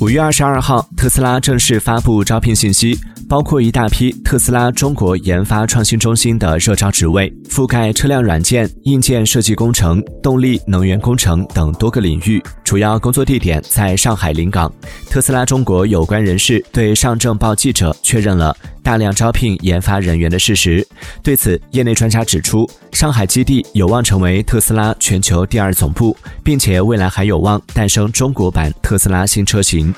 五月二十二号，特斯拉正式发布招聘信息，包括一大批特斯拉中国研发创新中心的热招职位，覆盖车辆软件、硬件设计工程、动力能源工程等多个领域，主要工作地点在上海临港。特斯拉中国有关人士对上证报记者确认了大量招聘研发人员的事实。对此，业内专家指出，上海基地有望成为特斯拉全球第二总部，并且未来还有望诞生中国版特斯拉新车型。